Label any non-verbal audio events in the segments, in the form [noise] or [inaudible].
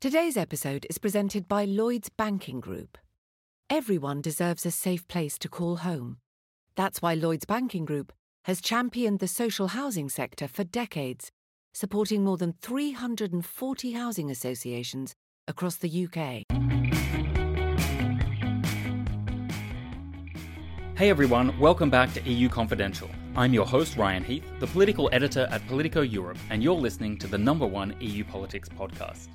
Today's episode is presented by Lloyds Banking Group. Everyone deserves a safe place to call home. That's why Lloyds Banking Group has championed the social housing sector for decades, supporting more than 340 housing associations across the UK. Hey everyone, welcome back to EU Confidential. I'm your host Ryan Heath, the political editor at Politico Europe, and you're listening to the number one EU politics podcast.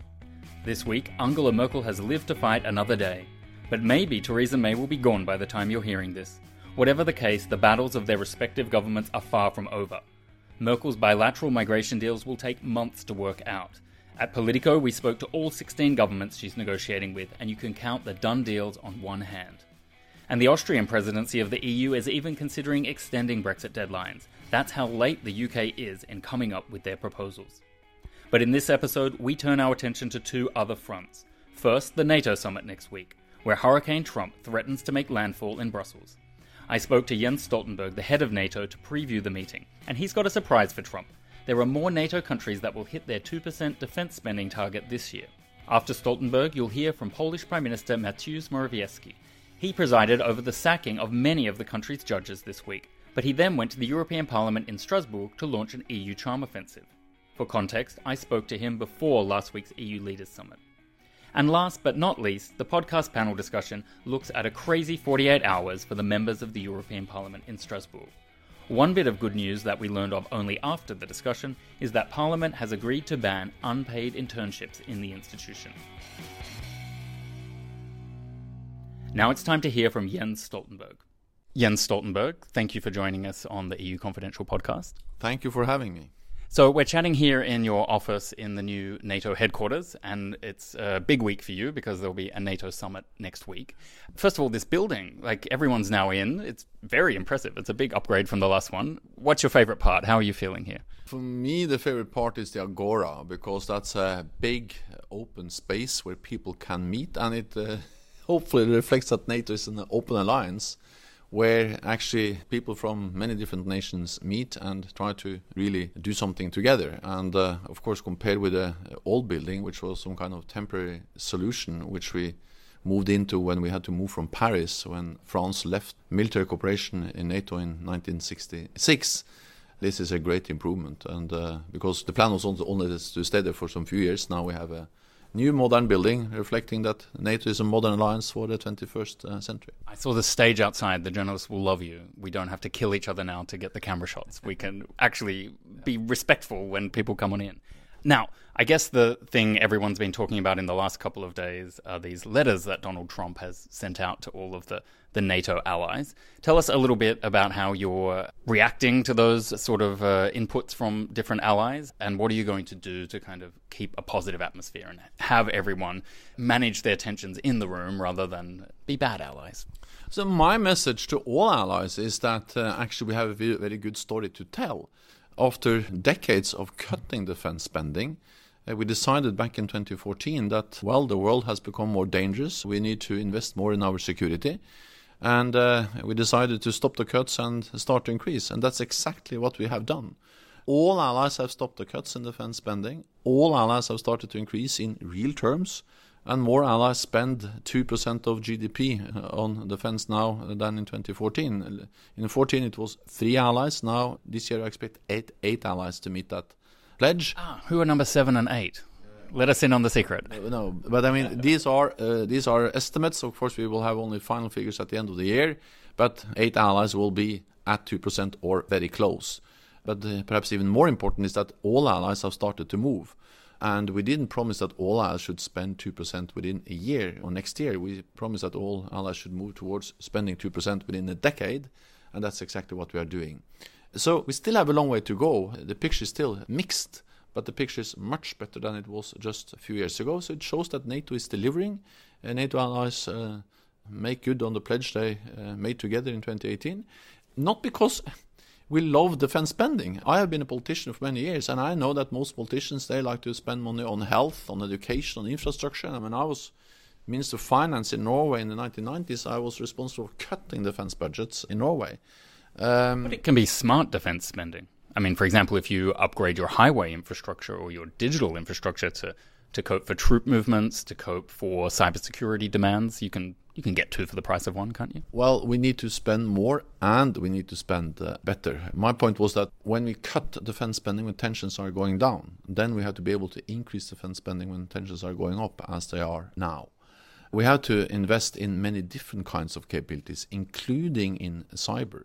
This week, Angela Merkel has lived to fight another day, but maybe Theresa May will be gone by the time you're hearing this. Whatever the case, the battles of their respective governments are far from over. Merkel's bilateral migration deals will take months to work out. At Politico, we spoke to all 16 governments she's negotiating with, and you can count the done deals on one hand. And the Austrian presidency of the EU is even considering extending Brexit deadlines. That's how late the UK is in coming up with their proposals. But in this episode, we turn our attention to two other fronts. First, the NATO summit next week, where Hurricane Trump threatens to make landfall in Brussels. I spoke to Jens Stoltenberg, the head of NATO, to preview the meeting, and he's got a surprise for Trump. There are more NATO countries that will hit their 2% defense spending target this year. After Stoltenberg, you'll hear from Polish Prime Minister Mateusz Morawiecki, he presided over the sacking of many of the country's judges this week, but he then went to the European Parliament in Strasbourg to launch an EU charm offensive. For context, I spoke to him before last week's EU Leaders Summit. And last but not least, the podcast panel discussion looks at a crazy 48 hours for the members of the European Parliament in Strasbourg. One bit of good news that we learned of only after the discussion is that Parliament has agreed to ban unpaid internships in the institution. Now it's time to hear from Jens Stoltenberg. Jens Stoltenberg, thank you for joining us on the EU Confidential podcast. Thank you for having me. So, we're chatting here in your office in the new NATO headquarters, and it's a big week for you because there'll be a NATO summit next week. First of all, this building, like everyone's now in, it's very impressive. It's a big upgrade from the last one. What's your favorite part? How are you feeling here? For me, the favorite part is the Agora because that's a big open space where people can meet, and it uh, [laughs] hopefully reflects that NATO is an open alliance where actually people from many different nations meet and try to really do something together. And uh, of course, compared with the old building, which was some kind of temporary solution, which we moved into when we had to move from Paris when France left military cooperation in NATO in 1966. This is a great improvement, and uh, because the plan was only to stay there for some few years, now we have a new modern building reflecting that NATO is a modern alliance for the 21st uh, century. I saw the stage outside. The journalists will love you. We don't have to kill each other now to get the camera shots. We can actually be respectful when people come on in. Now, I guess the thing everyone's been talking about in the last couple of days are these letters that Donald Trump has sent out to all of the, the NATO allies. Tell us a little bit about how you're reacting to those sort of uh, inputs from different allies, and what are you going to do to kind of keep a positive atmosphere and have everyone manage their tensions in the room rather than be bad allies? So, my message to all allies is that uh, actually we have a very, very good story to tell after decades of cutting defense spending, uh, we decided back in 2014 that, well, the world has become more dangerous. We need to invest more in our security. And uh, we decided to stop the cuts and start to increase. And that's exactly what we have done. All allies have stopped the cuts in defense spending. All allies have started to increase in real terms and more allies spend 2% of GDP on defense now than in 2014. In 2014 it was three allies. Now this year I expect eight, eight allies to meet that pledge. Ah, who are number seven and eight? Let us in on the secret. Uh, no, but I mean these are uh, these are estimates. Of course, we will have only final figures at the end of the year. But eight allies will be at two percent or very close. But uh, perhaps even more important is that all allies have started to move. And we didn't promise that all allies should spend 2% within a year or next year. We promised that all allies should move towards spending 2% within a decade. And that's exactly what we are doing. So we still have a long way to go. The picture is still mixed. but the picture is much better than it was just a few years ago. So it shows that NATO is delivering. Uh, NATO allies uh, make good on the pledge they uh, made together in 2018. Not because we love defense spending. I have been a politician for many years, and I know that most politicians they like to spend money on health, on education, on infrastructure. And when I was Minister of Finance in Norway in the 1990s, I was responsible for cutting defense budgets in Norway. Um, but it can be smart defense spending. I mean, for example, if you upgrade your highway infrastructure or your digital infrastructure to to cope for troop movements, to cope for cybersecurity demands, you can you can get two for the price of one, can't you? Well, we need to spend more and we need to spend uh, better. My point was that when we cut defense spending when tensions are going down, then we have to be able to increase defense spending when tensions are going up, as they are now. We have to invest in many different kinds of capabilities, including in cyber.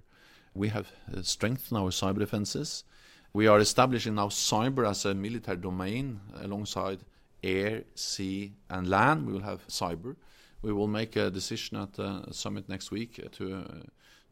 We have uh, strengthened our cyber defenses. We are establishing now cyber as a military domain alongside air, sea, and land. We will have cyber. We will make a decision at the summit next week to uh,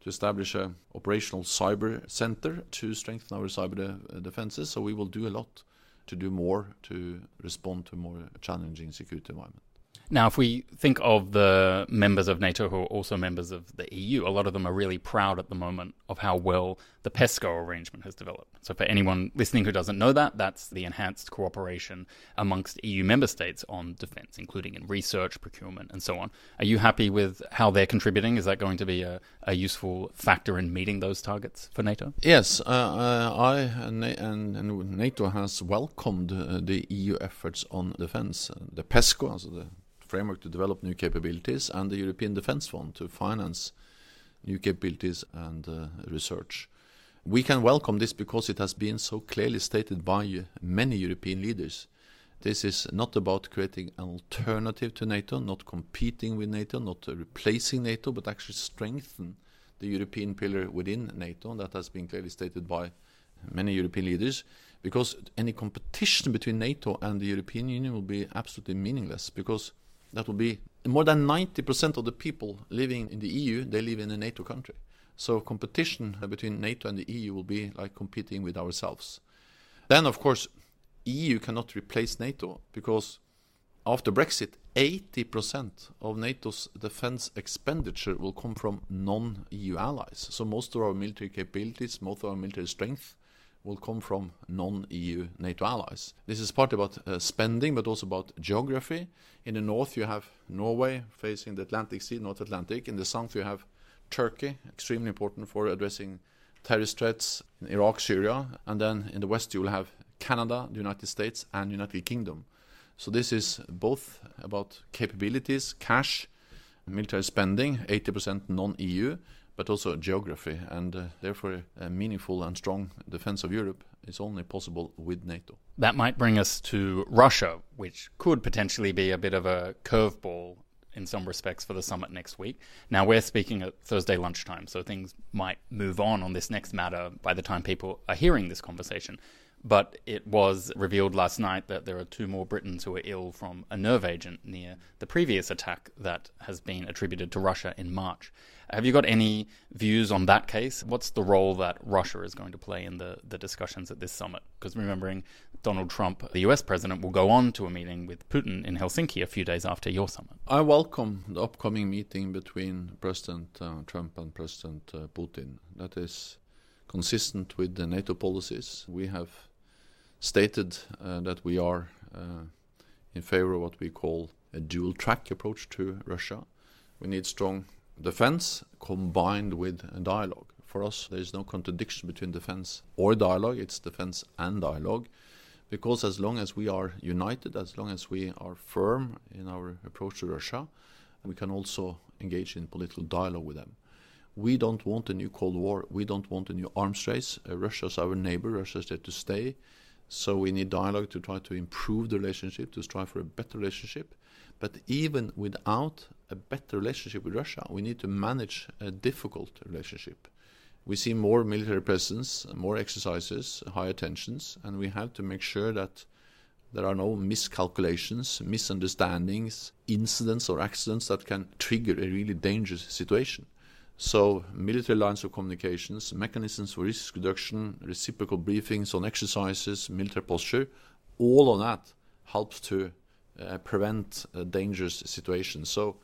to establish a operational cyber center to strengthen our cyber de defenses. So we will do a lot to do more to respond to more challenging security environment. Now, if we think of the members of NATO who are also members of the EU, a lot of them are really proud at the moment of how well the PESCO arrangement has developed. So, for anyone listening who doesn't know that, that's the enhanced cooperation amongst EU member states on defense, including in research, procurement, and so on. Are you happy with how they're contributing? Is that going to be a, a useful factor in meeting those targets for NATO? Yes, uh, uh, I and, and, NATO has welcomed uh, the EU efforts on defense. the PESCO, also the framework to develop new capabilities, and the European Defence Fund to finance new capabilities and uh, research. We can welcome this because it has been so clearly stated by many European leaders. This is not about creating an alternative to NATO, not competing with NATO, not replacing NATO, but actually strengthen the European pillar within NATO. That has been clearly stated by many European leaders, because any competition between NATO and the European Union will be absolutely meaningless, because that will be more than 90% of the people living in the EU, they live in a NATO country. So competition between NATO and the EU will be like competing with ourselves. Then, of course, EU cannot replace NATO because after Brexit, 80% of NATO's defense expenditure will come from non EU allies. So most of our military capabilities, most of our military strength will come from non-EU NATO allies. This is partly about uh, spending, but also about geography. In the north, you have Norway facing the Atlantic Sea, North Atlantic. In the south, you have Turkey, extremely important for addressing terrorist threats in Iraq, Syria. And then in the west, you will have Canada, the United States, and United Kingdom. So this is both about capabilities, cash, military spending, 80% non-EU, but also geography, and uh, therefore a meaningful and strong defense of Europe is only possible with NATO. That might bring us to Russia, which could potentially be a bit of a curveball in some respects for the summit next week. Now, we're speaking at Thursday lunchtime, so things might move on on this next matter by the time people are hearing this conversation. But it was revealed last night that there are two more Britons who are ill from a nerve agent near the previous attack that has been attributed to Russia in March. Have you got any views on that case? What's the role that Russia is going to play in the, the discussions at this summit? Because remembering Donald Trump, the US president, will go on to a meeting with Putin in Helsinki a few days after your summit. I welcome the upcoming meeting between President uh, Trump and President uh, Putin. That is consistent with the NATO policies. We have stated uh, that we are uh, in favor of what we call a dual track approach to Russia. We need strong defense combined with dialogue. For us, there is no contradiction between defense or dialogue, it's defense and dialogue. Because as long as we are united, as long as we are firm in our approach to Russia, we can also engage in political dialogue with them. We don't want a new Cold War. We don't want a new arms race. Uh, Russia is our neighbor. Russia is there to stay. So we need dialogue to try to improve the relationship, to strive for a better relationship. But even without a better relationship with Russia, we need to manage a difficult relationship. We see more military presence, more exercises, higher tensions, and we have to make sure that there are no miscalculations, misunderstandings, incidents, or accidents that can trigger a really dangerous situation. So, military lines of communications, mechanisms for risk reduction, reciprocal briefings on exercises, military posture all of that helps to uh, prevent uh, dangerous situations. So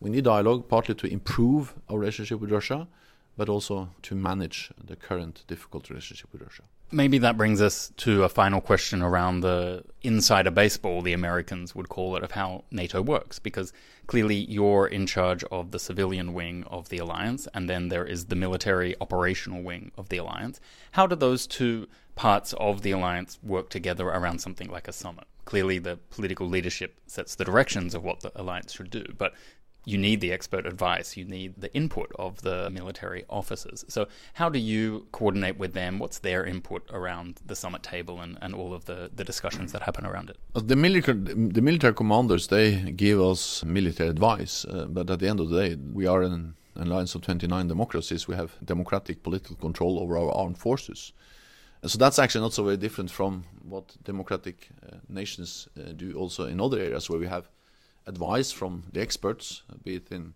we need dialogue partly to improve our relationship with Russia, but also to manage the current difficult relationship with Russia. Maybe that brings us to a final question around the insider baseball, the Americans would call it, of how NATO works. Because clearly you're in charge of the civilian wing of the alliance, and then there is the military operational wing of the alliance. How do those two parts of the alliance work together around something like a summit? Clearly, the political leadership sets the directions of what the alliance should do, but you need the expert advice, you need the input of the military officers. So, how do you coordinate with them? What's their input around the summit table and, and all of the, the discussions that happen around it? The military, the military commanders, they give us military advice, uh, but at the end of the day, we are an alliance of 29 democracies. We have democratic political control over our armed forces. So that's actually not so very different from what democratic uh, nations uh, do also in other areas where we have advice from the experts, be it in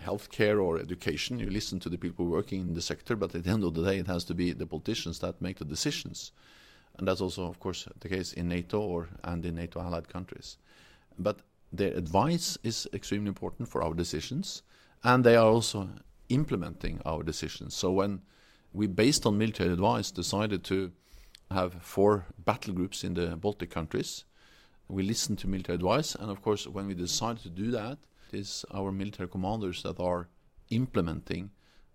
healthcare or education. You listen to the people working in the sector, but at the end of the day, it has to be the politicians that make the decisions. And that's also, of course, the case in NATO or and in NATO allied countries. But their advice is extremely important for our decisions, and they are also implementing our decisions. So when we, based on military advice, decided to have four battle groups in the Baltic countries, we listen to military advice, and of course, when we decide to do that, it is our military commanders that are implementing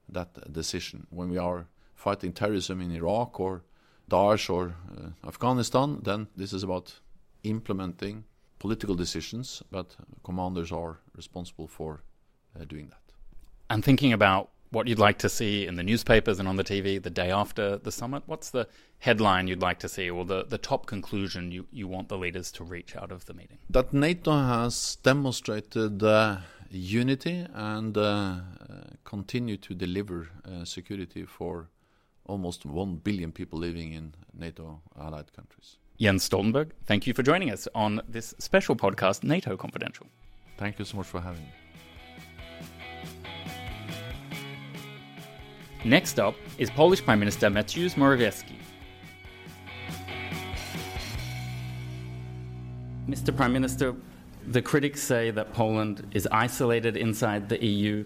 that decision. When we are fighting terrorism in Iraq or Daesh or uh, Afghanistan, then this is about implementing political decisions, but commanders are responsible for uh, doing that. And thinking about what you'd like to see in the newspapers and on the TV the day after the summit? What's the headline you'd like to see, or the, the top conclusion you, you want the leaders to reach out of the meeting? That NATO has demonstrated uh, unity and uh, uh, continue to deliver uh, security for almost 1 billion people living in NATO allied countries. Jens Stoltenberg, thank you for joining us on this special podcast, NATO Confidential. Thank you so much for having me. Next up is Polish Prime Minister Mateusz Morawiecki. Mr. Prime Minister, the critics say that Poland is isolated inside the EU.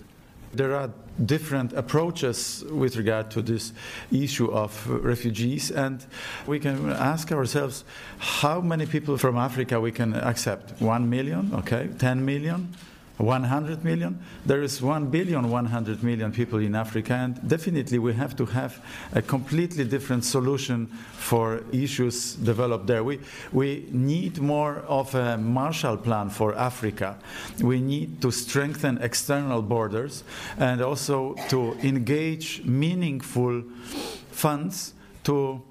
There are different approaches with regard to this issue of refugees, and we can ask ourselves how many people from Africa we can accept. One million, okay, 10 million? 100 million. There is 1 billion 100 million people in Africa, and definitely we have to have a completely different solution for issues developed there. We, we need more of a Marshall Plan for Africa. We need to strengthen external borders and also to engage meaningful funds to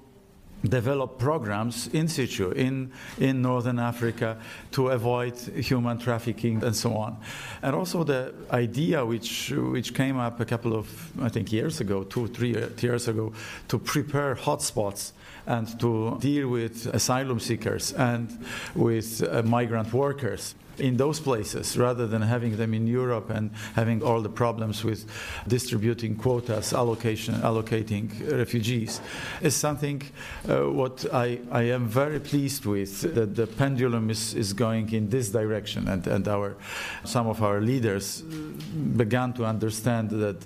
develop programs in situ in, in northern Africa to avoid human trafficking and so on. And also the idea which, which came up a couple of, I think, years ago, two, three years ago, to prepare hotspots and to deal with asylum seekers and with uh, migrant workers in those places rather than having them in Europe and having all the problems with distributing quotas, allocation, allocating refugees is something uh, what I, I am very pleased with that the pendulum is, is going in this direction. And, and our some of our leaders began to understand that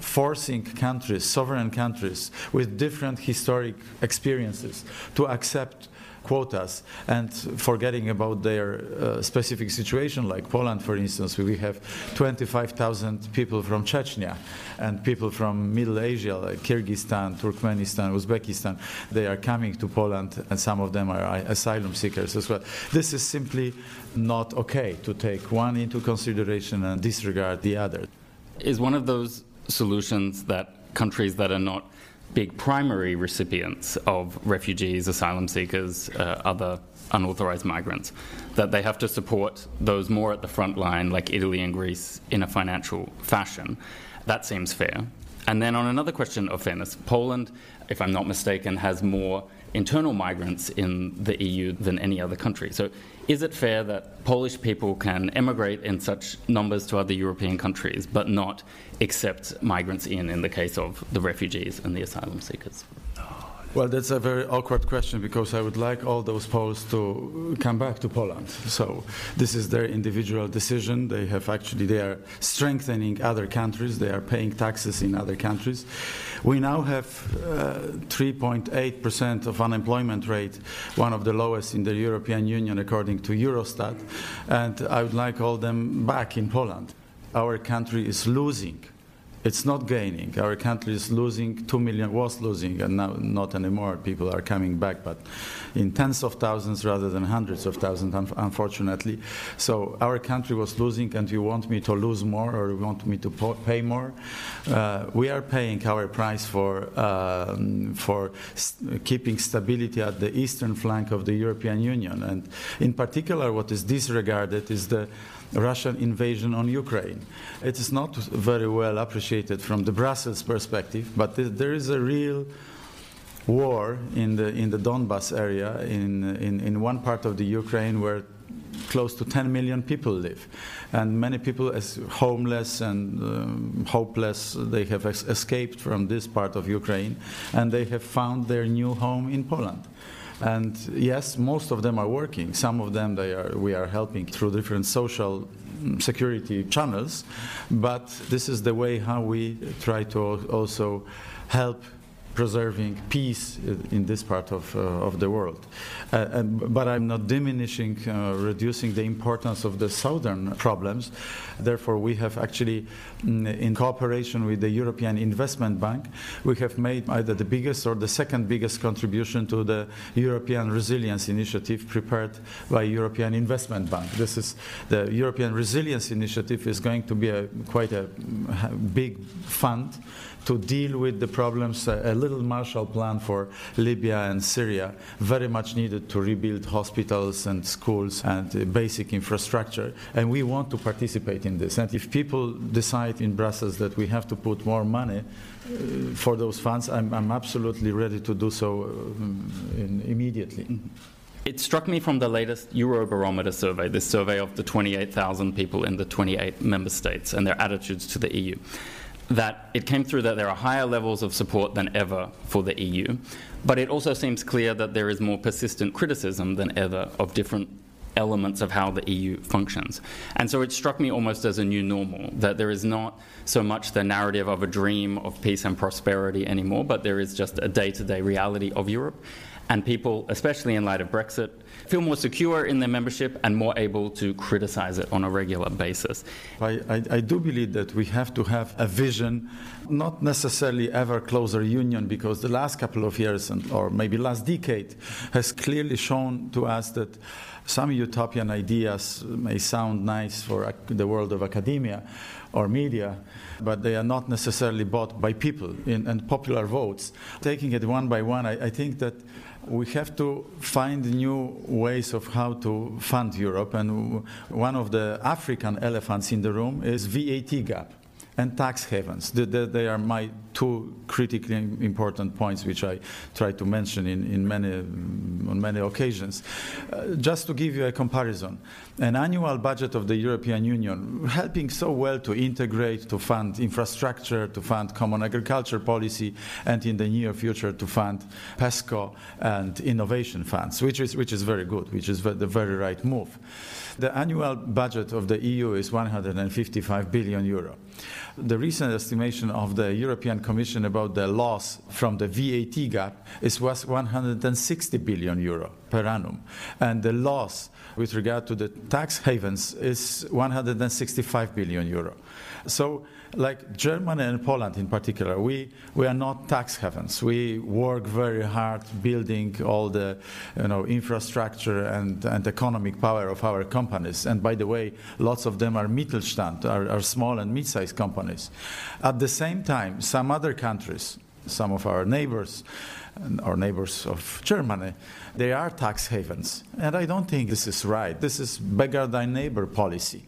forcing countries, sovereign countries with different historic experiences to accept quotas and forgetting about their uh, specific situation, like Poland, for instance, we have 25,000 people from Chechnya and people from Middle Asia, like Kyrgyzstan, Turkmenistan, Uzbekistan. They are coming to Poland, and some of them are asylum seekers as well. This is simply not okay to take one into consideration and disregard the other. Is one of those solutions that countries that are not big primary recipients of refugees, asylum seekers, uh, other unauthorized migrants, that they have to support those more at the front line, like Italy and Greece, in a financial fashion. That seems fair. And then on another question of fairness, Poland, if I'm not mistaken, has more internal migrants in the EU than any other country. So is it fair that Polish people can emigrate in such numbers to other European countries, but not accept migrants in, in the case of the refugees and the asylum seekers? Well, that's a very awkward question because I would like all those Poles to come back to Poland. So this is their individual decision. They have actually they are strengthening other countries. They are paying taxes in other countries. We now have 3.8% uh, of unemployment rate, one of the lowest in the European Union according to Eurostat. And I would like all them back in Poland. Our country is losing it's not gaining. Our country is losing, 2 million was losing, and now not anymore. People are coming back, but in tens of thousands rather than hundreds of thousands, unfortunately. So our country was losing, and you want me to lose more or you want me to pay more? Uh, we are paying our price for, uh, for st keeping stability at the eastern flank of the European Union. And in particular, what is disregarded is the Russian invasion on Ukraine. It is not very well appreciated from the Brussels perspective, but there is a real war in the, in the Donbas area, in, in, in one part of the Ukraine where close to 10 million people live. And many people as homeless and um, hopeless, they have escaped from this part of Ukraine and they have found their new home in Poland. And yes, most of them are working. Some of them they are, we are helping through different social mm, security channels. But this is the way how we try to also help preserving peace in this part of, uh, of the world. Uh, and, but I'm not diminishing, uh, reducing the importance of the southern problems. Therefore, we have actually, mm, in cooperation with the European Investment Bank, we have made either the biggest or the second biggest contribution to the European Resilience Initiative prepared by European Investment Bank. This is the European Resilience Initiative is going to be a, quite a mm, big fund to deal with the problems. A little Marshall Plan for Libya and Syria, very much needed to rebuild hospitals and schools and basic infrastructure. And we want to participate in this. And if people decide in Brussels that we have to put more money uh, for those funds, I'm, I'm, absolutely ready to do so uh, in, immediately. It struck me from the latest Eurobarometer survey, this survey of the 28,000 people in the 28 member states and their attitudes to the EU, that it came through that there are higher levels of support than ever for the EU, but it also seems clear that there is more persistent criticism than ever of different elements of how the EU functions. And so it struck me almost as a new normal that there is not so much the narrative of a dream of peace and prosperity anymore, but there is just a day to day reality of Europe. And people, especially in light of Brexit, feel more secure in their membership and more able to criticize it on a regular basis. I, I, I do believe that we have to have a vision, not necessarily ever closer union, because the last couple of years, and, or maybe last decade, has clearly shown to us that some utopian ideas may sound nice for the world of academia or media, but they are not necessarily bought by people in, and popular votes. Taking it one by one, I, I think that we have to find new ways of how to fund Europe. And one of the African elephants in the room is VAT gap and tax havens. They are my two critically important points, which I try to mention in, in many, on many occasions. Uh, just to give you a comparison, an annual budget of the European Union, helping so well to integrate, to fund infrastructure, to fund common agriculture policy, and in the near future to fund PESCO and innovation funds, which is, which is very good, which is the very right move. The annual budget of the EU is 155 billion euro. The recent estimation of the European Commission about the loss from the VAT gap is was 160 billion euro per annum, and the loss with regard to the tax havens is 165 billion euro. So like Germany and Poland in particular, we, we are not tax havens. We work very hard building all the you know, infrastructure and, and economic power of our companies. And by the way, lots of them are Mittelstand, are, are small and mid-sized companies. At the same time, some other countries, some of our neighbors, our neighbors of Germany, they are tax havens. And I don't think this is right. This is beggar thy neighbor policy.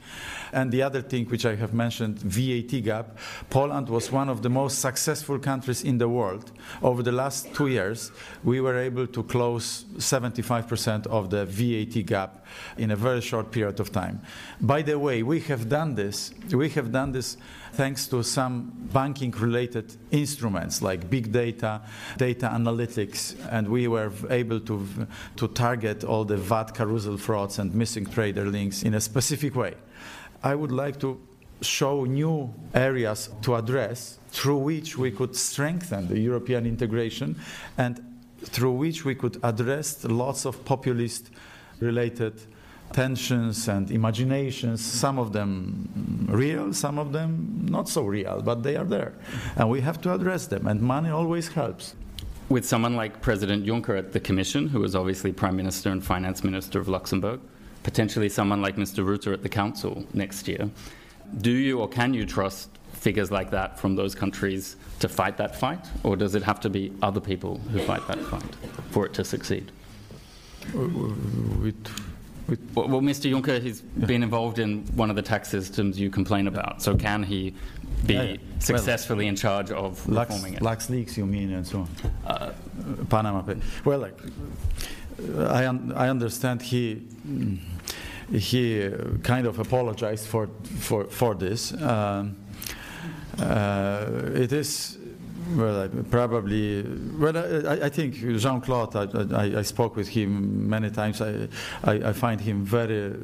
And the other thing which I have mentioned, VAT gap, Poland was one of the most successful countries in the world. Over the last two years, we were able to close 75% of the VAT gap in a very short period of time. By the way, we have done this. We have done this thanks to some banking related instruments like big data, data analytics and we were able to, to target all the VAT carousel frauds and missing trader links in a specific way. I would like to show new areas to address through which we could strengthen the European integration and through which we could address lots of populist related tensions and imaginations, some of them real, some of them not so real, but they are there. And we have to address them, and money always helps. With someone like President Juncker at the Commission, who is obviously Prime Minister and Finance Minister of Luxembourg, potentially someone like Mr. Rutte at the Council next year, do you or can you trust figures like that from those countries to fight that fight? Or does it have to be other people who fight that fight for it to succeed? Uh, uh, with, with well, well, Mr. Juncker, he's yeah. been involved in one of the tax systems you complain about. So can he be yeah, yeah. successfully well, in charge of Lux, reforming it? Lux leaks, you mean, and so on. Uh, Panama. Well, like, I, un- I understand he he kind of apologized for for for this. Um, uh, it is well, probably. Well, I, I think Jean Claude. I, I, I, spoke with him many times. I, I, find him very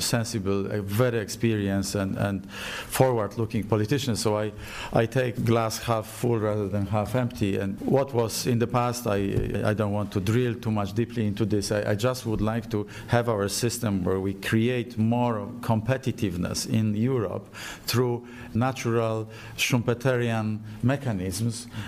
sensible, very experienced, and, and forward-looking politician. So I, I take glass half full rather than half empty. And what was in the past, I, I don't want to drill too much deeply into this. I, I just would like to have our system where we create more competitiveness in Europe through natural Schumpeterian mechanisms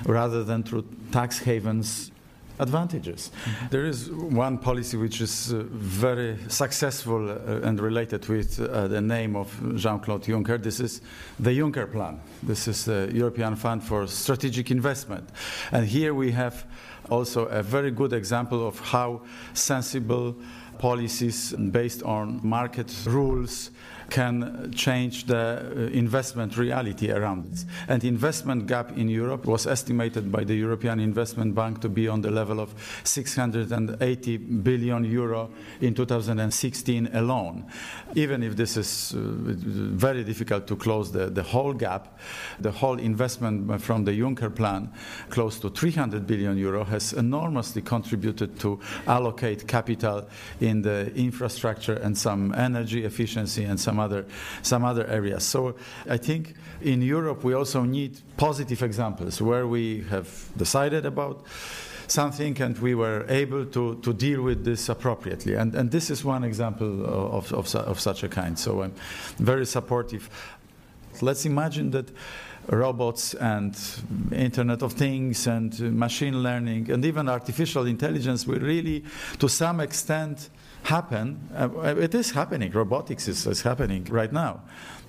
rather than through tax havens advantages. There is one policy which is uh, very successful uh, and related with uh, the name of Jean Claude Juncker. This is the Juncker Plan. This is the European Fund for Strategic Investment. And here we have also a very good example of how sensible policies based on market rules can change the uh, investment reality around it. And the investment gap in Europe was estimated by the European Investment Bank to be on the level of 680 billion euro in 2016 alone. Even if this is uh, very difficult to close the, the whole gap, the whole investment from the Juncker plan, close to 300 billion euro, has enormously contributed to allocate capital in the infrastructure and some energy efficiency and some other some other areas. So I think in Europe we also need positive examples where we have decided about something and we were able to, to deal with this appropriately. And, and this is one example of, of, of such a kind. So I'm very supportive. Let's imagine that robots and Internet of Things and machine learning and even artificial intelligence will really, to some extent, happen. Uh, it is happening. Robotics is, is happening right now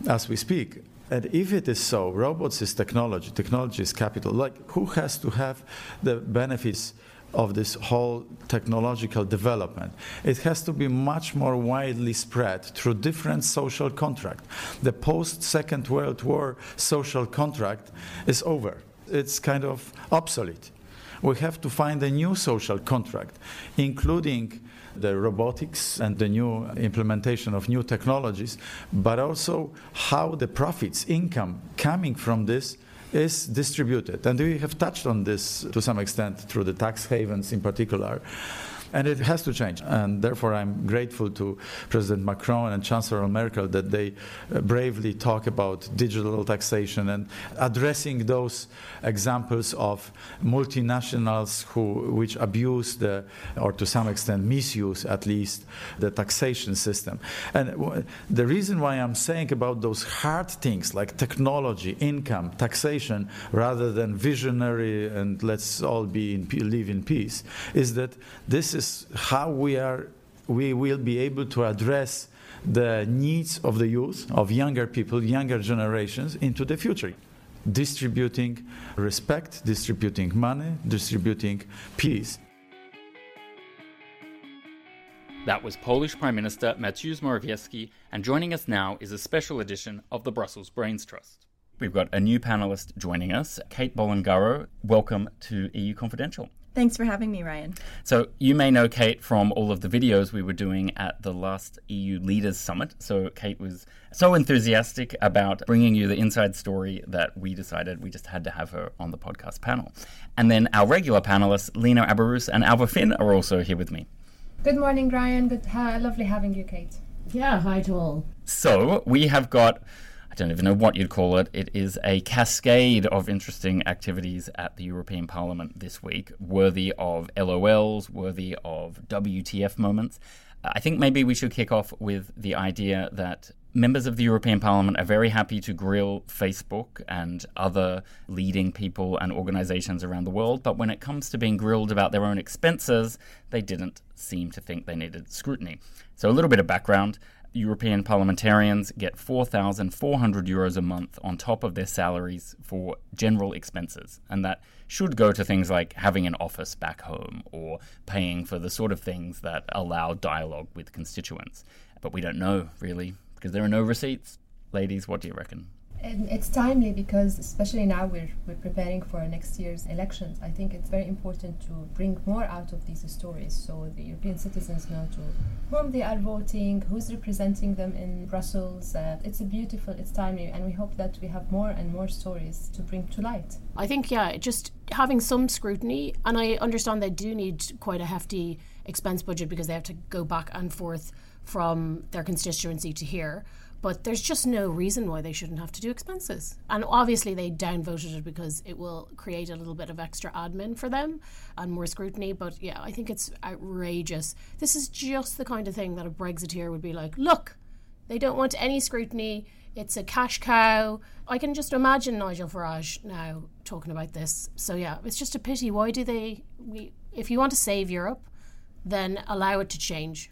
as we speak. And if it is so, robots is technology, technology is capital. Like, who has to have the benefits of this whole technological development? It has to be much more widely spread through different social contract. The post Second World War social contract is over. It's kind of obsolete. We have to find a new social contract, including the robotics and the new implementation of new technologies, but also how the profits, income coming from this is distributed. And we have touched on this to some extent through the tax havens in particular. And it has to change. And therefore, I'm grateful to President Macron and Chancellor Merkel that they uh, bravely talk about digital taxation and addressing those examples of multinationals who, which abuse the, or to some extent misuse at least, the taxation system. And the reason why I'm saying about those hard things like technology, income, taxation, rather than visionary and let's all be in, live in peace, is that this is how we are we will be able to address the needs of the youth, of younger people, younger generations into the future. Distributing respect, distributing money, distributing peace. That was Polish Prime Minister Mateusz Morawiecki, and joining us now is a special edition of the Brussels Brains Trust. We've got a new panelist joining us, Kate Bolongaro. Welcome to EU Confidential. Thanks for having me, Ryan. So, you may know Kate from all of the videos we were doing at the last EU Leaders Summit. So, Kate was so enthusiastic about bringing you the inside story that we decided we just had to have her on the podcast panel. And then our regular panelists, Lena Abarus and Alva Finn, are also here with me. Good morning, Ryan. Good, ha- lovely having you, Kate. Yeah, hi to all. So, we have got I don't even know what you'd call it. It is a cascade of interesting activities at the European Parliament this week, worthy of LOLs, worthy of WTF moments. Uh, I think maybe we should kick off with the idea that members of the European Parliament are very happy to grill Facebook and other leading people and organizations around the world, but when it comes to being grilled about their own expenses, they didn't seem to think they needed scrutiny. So, a little bit of background. European parliamentarians get 4,400 euros a month on top of their salaries for general expenses. And that should go to things like having an office back home or paying for the sort of things that allow dialogue with constituents. But we don't know, really, because there are no receipts. Ladies, what do you reckon? And it's timely because, especially now, we're, we're preparing for next year's elections. I think it's very important to bring more out of these stories so the European citizens know to whom they are voting, who's representing them in Brussels. Uh, it's a beautiful, it's timely, and we hope that we have more and more stories to bring to light. I think, yeah, just having some scrutiny, and I understand they do need quite a hefty expense budget because they have to go back and forth from their constituency to here but there's just no reason why they shouldn't have to do expenses. And obviously, they downvoted it because it will create a little bit of extra admin for them and more scrutiny. But yeah, I think it's outrageous. This is just the kind of thing that a Brexiteer would be like, look, they don't want any scrutiny. It's a cash cow. I can just imagine Nigel Farage now talking about this. So yeah, it's just a pity. Why do they? We, if you want to save Europe, then allow it to change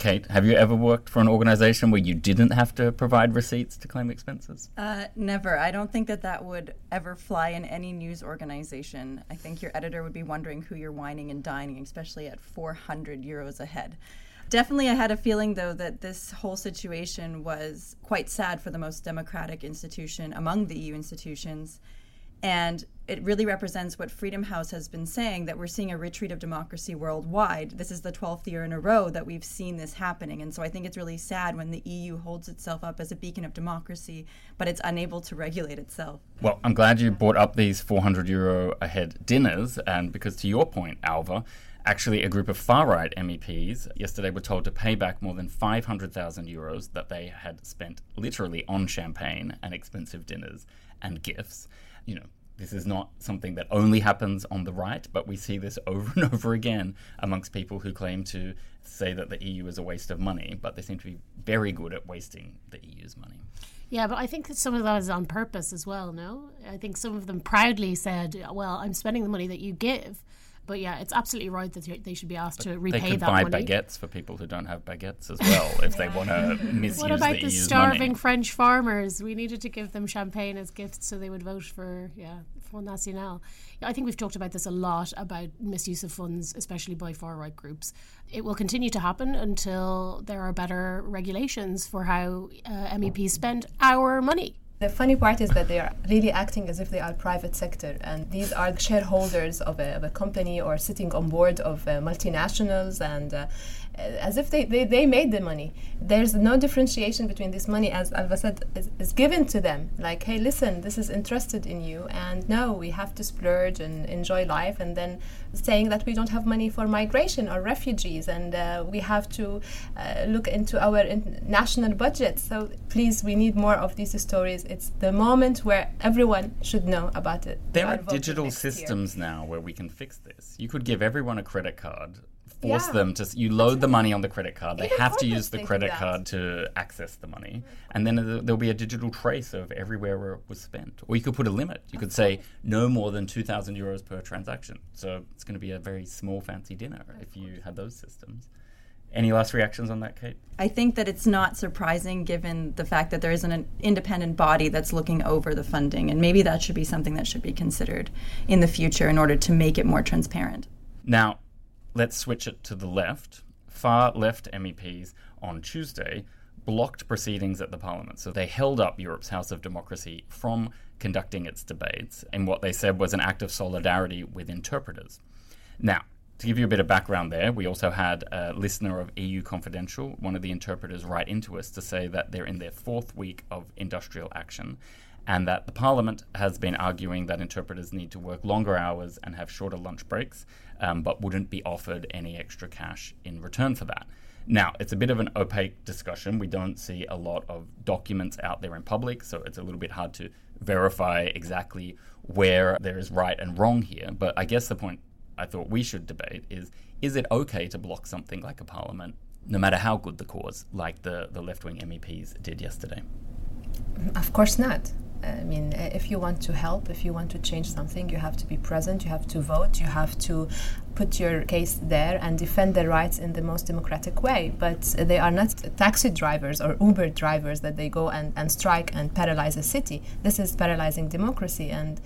Kate, have you ever worked for an organization where you didn't have to provide receipts to claim expenses? Uh, never. I don't think that that would ever fly in any news organization. I think your editor would be wondering who you're wining and dining, especially at 400 euros a head. Definitely, I had a feeling, though, that this whole situation was quite sad for the most democratic institution among the EU institutions. And it really represents what Freedom House has been saying that we're seeing a retreat of democracy worldwide. This is the 12th year in a row that we've seen this happening. And so I think it's really sad when the EU holds itself up as a beacon of democracy, but it's unable to regulate itself. Well, I'm glad you brought up these 400 euro a head dinners. And because to your point, Alva, actually a group of far right MEPs yesterday were told to pay back more than 500,000 euros that they had spent literally on champagne and expensive dinners and gifts you know, this is not something that only happens on the right, but we see this [laughs] over and over again amongst people who claim to say that the EU is a waste of money, but they seem to be very good at wasting the EU's money. Yeah, but I think that some of that is on purpose as well, no? I think some of them proudly said, well, I'm spending the money that you give but yeah, it's absolutely right that they should be asked to repay they could that buy money. baguettes for people who don't have baguettes as well if they want to [laughs] misuse What about the, the starving money? French farmers? We needed to give them champagne as gifts so they would vote for yeah Front National. I think we've talked about this a lot about misuse of funds, especially by far right groups. It will continue to happen until there are better regulations for how uh, MEPs spend our money. The funny part is that they are really acting as if they are private sector, and these are shareholders of a, of a company or sitting on board of uh, multinationals, and uh, as if they, they, they made the money. There's no differentiation between this money, as Alva said, is, is, given to them. Like, hey, listen, this is entrusted in you, and no, we have to splurge and enjoy life, and then saying that we don't have money for migration or refugees, and uh, we have to uh, look into our in national budget. So please, we need more of these stories. It's the moment where everyone should know about it. There are digital systems year. now where we can fix this. You could give everyone a credit card force yeah. them to you load the money on the credit card. They have to use the credit card to access the money. And then there'll be a digital trace of everywhere where it was spent. Or you could put a limit. You could say no more than 2000 euros per transaction. So it's going to be a very small fancy dinner if you had those systems. Any last reactions on that, Kate? I think that it's not surprising given the fact that there isn't an independent body that's looking over the funding, and maybe that should be something that should be considered in the future in order to make it more transparent. Now, let's switch it to the left. Far left MEPs on Tuesday blocked proceedings at the parliament. So they held up Europe's House of Democracy from conducting its debates in what they said was an act of solidarity with interpreters. Now, to give you a bit of background there, we also had a listener of EU Confidential, one of the interpreters, write into us to say that they're in their fourth week of industrial action and that the Parliament has been arguing that interpreters need to work longer hours and have shorter lunch breaks, um, but wouldn't be offered any extra cash in return for that. Now, it's a bit of an opaque discussion. We don't see a lot of documents out there in public, so it's a little bit hard to verify exactly where there is right and wrong here. But I guess the point I thought we should debate is is it okay to block something like a parliament, no matter how good the cause, like the, the left wing MEPs did yesterday? Of course not. I mean, if you want to help, if you want to change something, you have to be present, you have to vote, you have to put your case there and defend their rights in the most democratic way. But they are not taxi drivers or Uber drivers that they go and, and strike and paralyze a city. This is paralyzing democracy and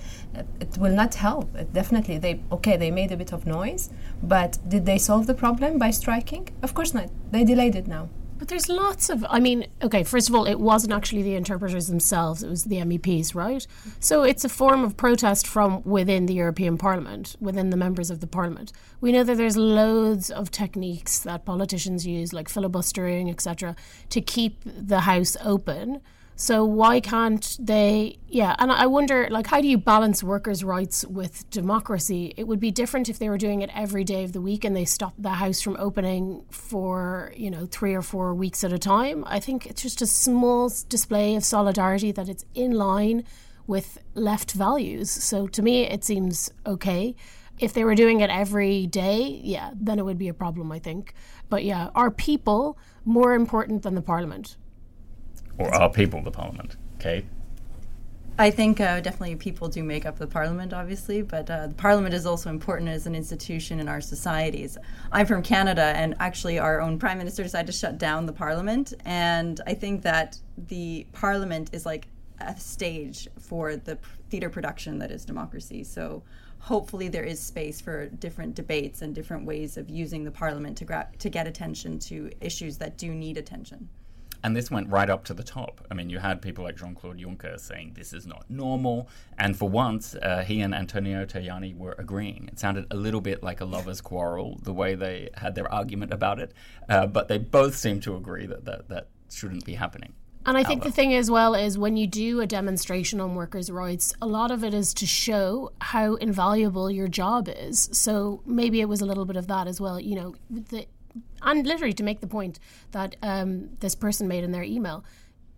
it will not help. It definitely, they okay, they made a bit of noise, but did they solve the problem by striking? Of course not. They delayed it now. But there's lots of. I mean, okay, first of all, it wasn't actually the interpreters themselves, it was the MEPs, right? So it's a form of protest from within the European Parliament, within the members of the Parliament. We know that there's loads of techniques that politicians use, like filibustering, etc., to keep the House open. So why can't they? Yeah, and I wonder, like, how do you balance workers' rights with democracy? It would be different if they were doing it every day of the week and they stopped the house from opening for you know three or four weeks at a time. I think it's just a small display of solidarity that it's in line with left values. So to me, it seems okay. If they were doing it every day, yeah, then it would be a problem, I think. But yeah, are people more important than the parliament? Or are people the parliament? Okay. I think uh, definitely people do make up the parliament, obviously, but uh, the parliament is also important as an institution in our societies. I'm from Canada, and actually, our own prime minister decided to shut down the parliament. And I think that the parliament is like a stage for the theater production that is democracy. So hopefully, there is space for different debates and different ways of using the parliament to, gra- to get attention to issues that do need attention. And this went right up to the top. I mean, you had people like Jean Claude Juncker saying this is not normal. And for once, uh, he and Antonio Tajani were agreeing. It sounded a little bit like a lover's quarrel, the way they had their argument about it. Uh, but they both seemed to agree that that, that shouldn't be happening. And I think the thing as well is when you do a demonstration on workers' rights, a lot of it is to show how invaluable your job is. So maybe it was a little bit of that as well. You know, the and literally to make the point that um, this person made in their email,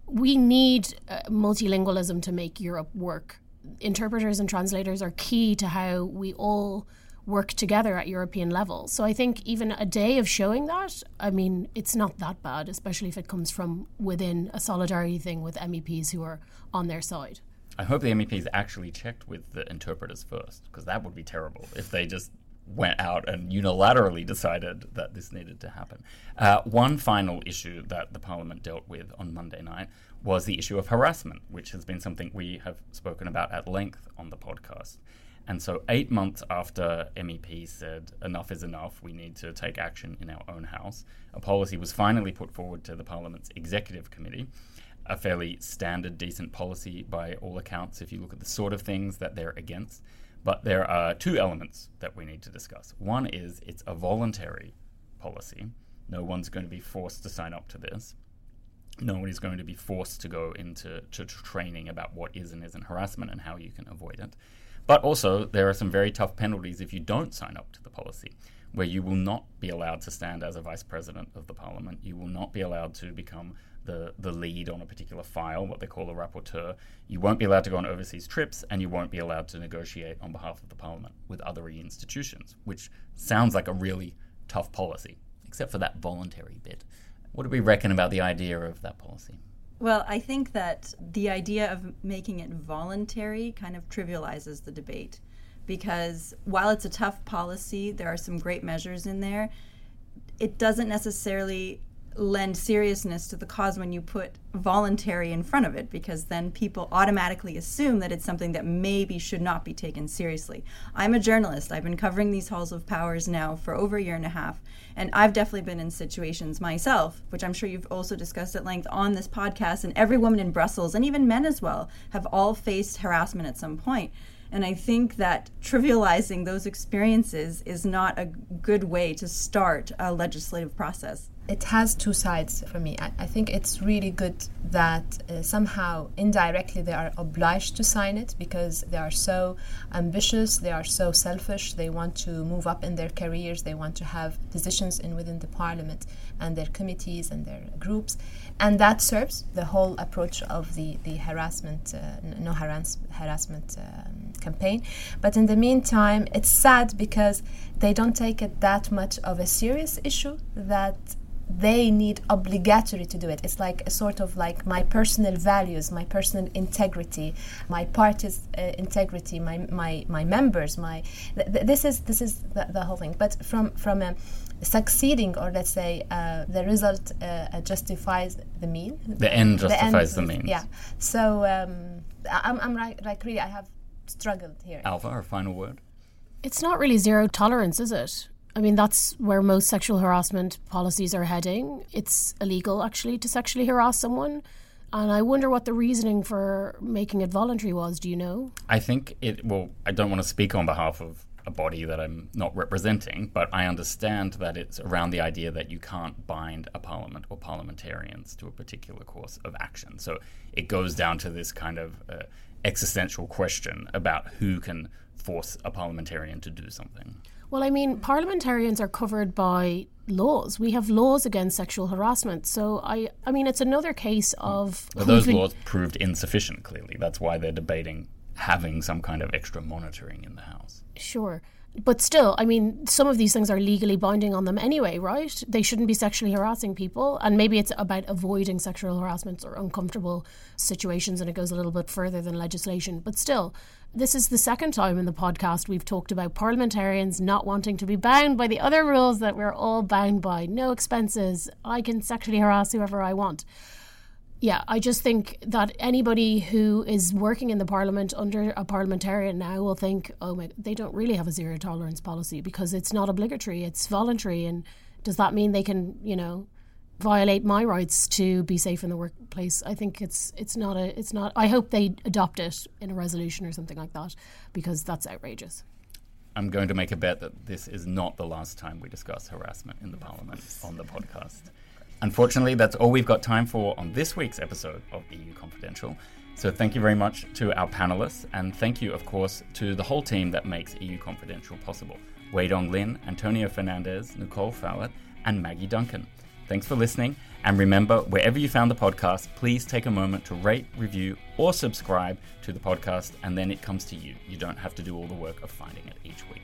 we need uh, multilingualism to make Europe work. Interpreters and translators are key to how we all work together at European level. So I think even a day of showing that, I mean, it's not that bad, especially if it comes from within a solidarity thing with MEPs who are on their side. I hope the MEPs actually checked with the interpreters first, because that would be terrible if they just went out and unilaterally decided that this needed to happen. Uh, one final issue that the Parliament dealt with on Monday night was the issue of harassment, which has been something we have spoken about at length on the podcast. And so, eight months after MEP said enough is enough, we need to take action in our own house, a policy was finally put forward to the Parliament's Executive Committee. A fairly standard, decent policy by all accounts, if you look at the sort of things that they're against. But there are two elements that we need to discuss. One is it's a voluntary policy. No one's going to be forced to sign up to this. No one is going to be forced to go into to training about what is and isn't harassment and how you can avoid it. But also, there are some very tough penalties if you don't sign up to the policy, where you will not be allowed to stand as a vice president of the parliament. You will not be allowed to become the, the lead on a particular file, what they call a rapporteur. You won't be allowed to go on overseas trips, and you won't be allowed to negotiate on behalf of the parliament with other EU institutions, which sounds like a really tough policy, except for that voluntary bit. What do we reckon about the idea of that policy? Well, I think that the idea of making it voluntary kind of trivializes the debate because while it's a tough policy, there are some great measures in there. It doesn't necessarily lend seriousness to the cause when you put voluntary in front of it because then people automatically assume that it's something that maybe should not be taken seriously. I'm a journalist. I've been covering these halls of powers now for over a year and a half and I've definitely been in situations myself, which I'm sure you've also discussed at length on this podcast and every woman in Brussels and even men as well have all faced harassment at some point. And I think that trivializing those experiences is not a good way to start a legislative process it has two sides for me. I, I think it's really good that uh, somehow indirectly they are obliged to sign it because they are so ambitious, they are so selfish, they want to move up in their careers, they want to have positions in within the parliament and their committees and their groups. And that serves the whole approach of the, the harassment, uh, no harass, harassment um, campaign. But in the meantime, it's sad because they don't take it that much of a serious issue that they need obligatory to do it. It's like a sort of like my personal values, my personal integrity, my party's uh, integrity, my, my my members, my th- th- this is this is the, the, whole thing. But from from a succeeding or let's say uh, the result uh, justifies the mean. The end justifies the, end, the means. Yeah. So um, I'm I'm right, like really I have struggled here. Alva, our final word. It's not really zero tolerance, is it? I mean, that's where most sexual harassment policies are heading. It's illegal, actually, to sexually harass someone. And I wonder what the reasoning for making it voluntary was. Do you know? I think it, well, I don't want to speak on behalf of a body that I'm not representing, but I understand that it's around the idea that you can't bind a parliament or parliamentarians to a particular course of action. So it goes down to this kind of uh, existential question about who can force a parliamentarian to do something. Well, I mean, parliamentarians are covered by laws. We have laws against sexual harassment. So I, I mean, it's another case hmm. of. Well, those laws proved insufficient. Clearly, that's why they're debating having some kind of extra monitoring in the House. Sure. But still, I mean, some of these things are legally binding on them anyway, right? They shouldn't be sexually harassing people. And maybe it's about avoiding sexual harassments or uncomfortable situations, and it goes a little bit further than legislation. But still, this is the second time in the podcast we've talked about parliamentarians not wanting to be bound by the other rules that we're all bound by. No expenses. I can sexually harass whoever I want. Yeah, I just think that anybody who is working in the parliament under a parliamentarian now will think, oh my, they don't really have a zero tolerance policy because it's not obligatory, it's voluntary. And does that mean they can, you know, violate my rights to be safe in the workplace. I think it's it's not a it's not. I hope they adopt it in a resolution or something like that because that's outrageous. I'm going to make a bet that this is not the last time we discuss harassment in the Parliament on the podcast. Unfortunately, that's all we've got time for on this week's episode of EU Confidential. So thank you very much to our panelists, and thank you, of course, to the whole team that makes EU Confidential possible. Wei Dong Lin, Antonio Fernandez, Nicole Fowlett, and Maggie Duncan. Thanks for listening. And remember, wherever you found the podcast, please take a moment to rate, review, or subscribe to the podcast, and then it comes to you. You don't have to do all the work of finding it each week.